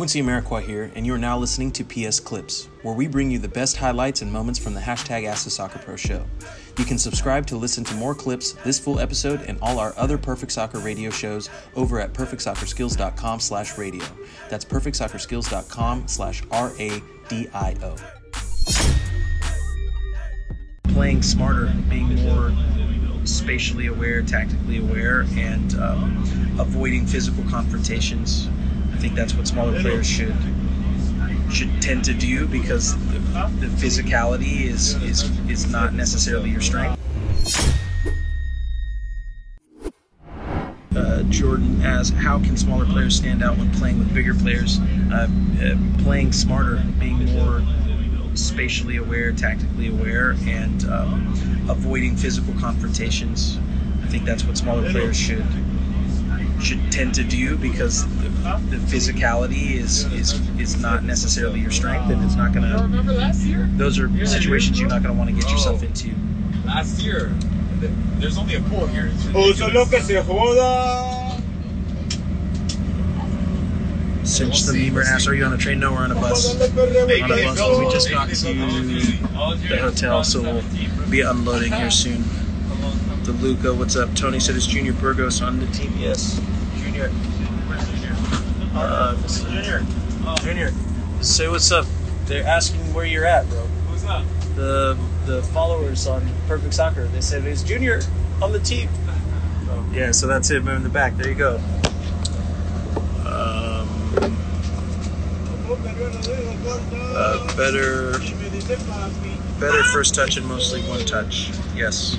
Quincy Amarikwa here, and you are now listening to PS Clips, where we bring you the best highlights and moments from the hashtag Ask the Soccer Pro show. You can subscribe to listen to more clips, this full episode, and all our other Perfect Soccer radio shows over at perfectsoccerskills.com slash radio. That's perfectsoccerskills.com slash R-A-D-I-O. Playing smarter, being more spatially aware, tactically aware, and um, avoiding physical confrontations. Think that's what smaller players should should tend to do because the, the physicality is, is is not necessarily your strength. Uh, Jordan as how can smaller players stand out when playing with bigger players? Uh, uh, playing smarter, being more spatially aware, tactically aware, and um, avoiding physical confrontations. I think that's what smaller players should should tend to do because the, the physicality is, is is not necessarily your strength, and it's not going to. Remember last year? Those are situations you're not going to want to get yourself into. Last year, there's only a pool here. It's O solo ridiculous. que se joda. Cinch the knee, Bernas. Are you on a train? No, we're on a bus. On a bus. We just got to the hotel, so we'll be unloading here soon. The Luca, what's up? Tony said it's Junior Burgos on the team. Yes, Junior. Where's Junior? Uh, this is Junior. Junior, say what's up. They're asking where you're at, bro. Who's that? The the followers on Perfect Soccer. They said it's Junior on the team. Yeah, so that's him Moving the back. There you go. Um, uh, better, better first touch and mostly one touch. Yes.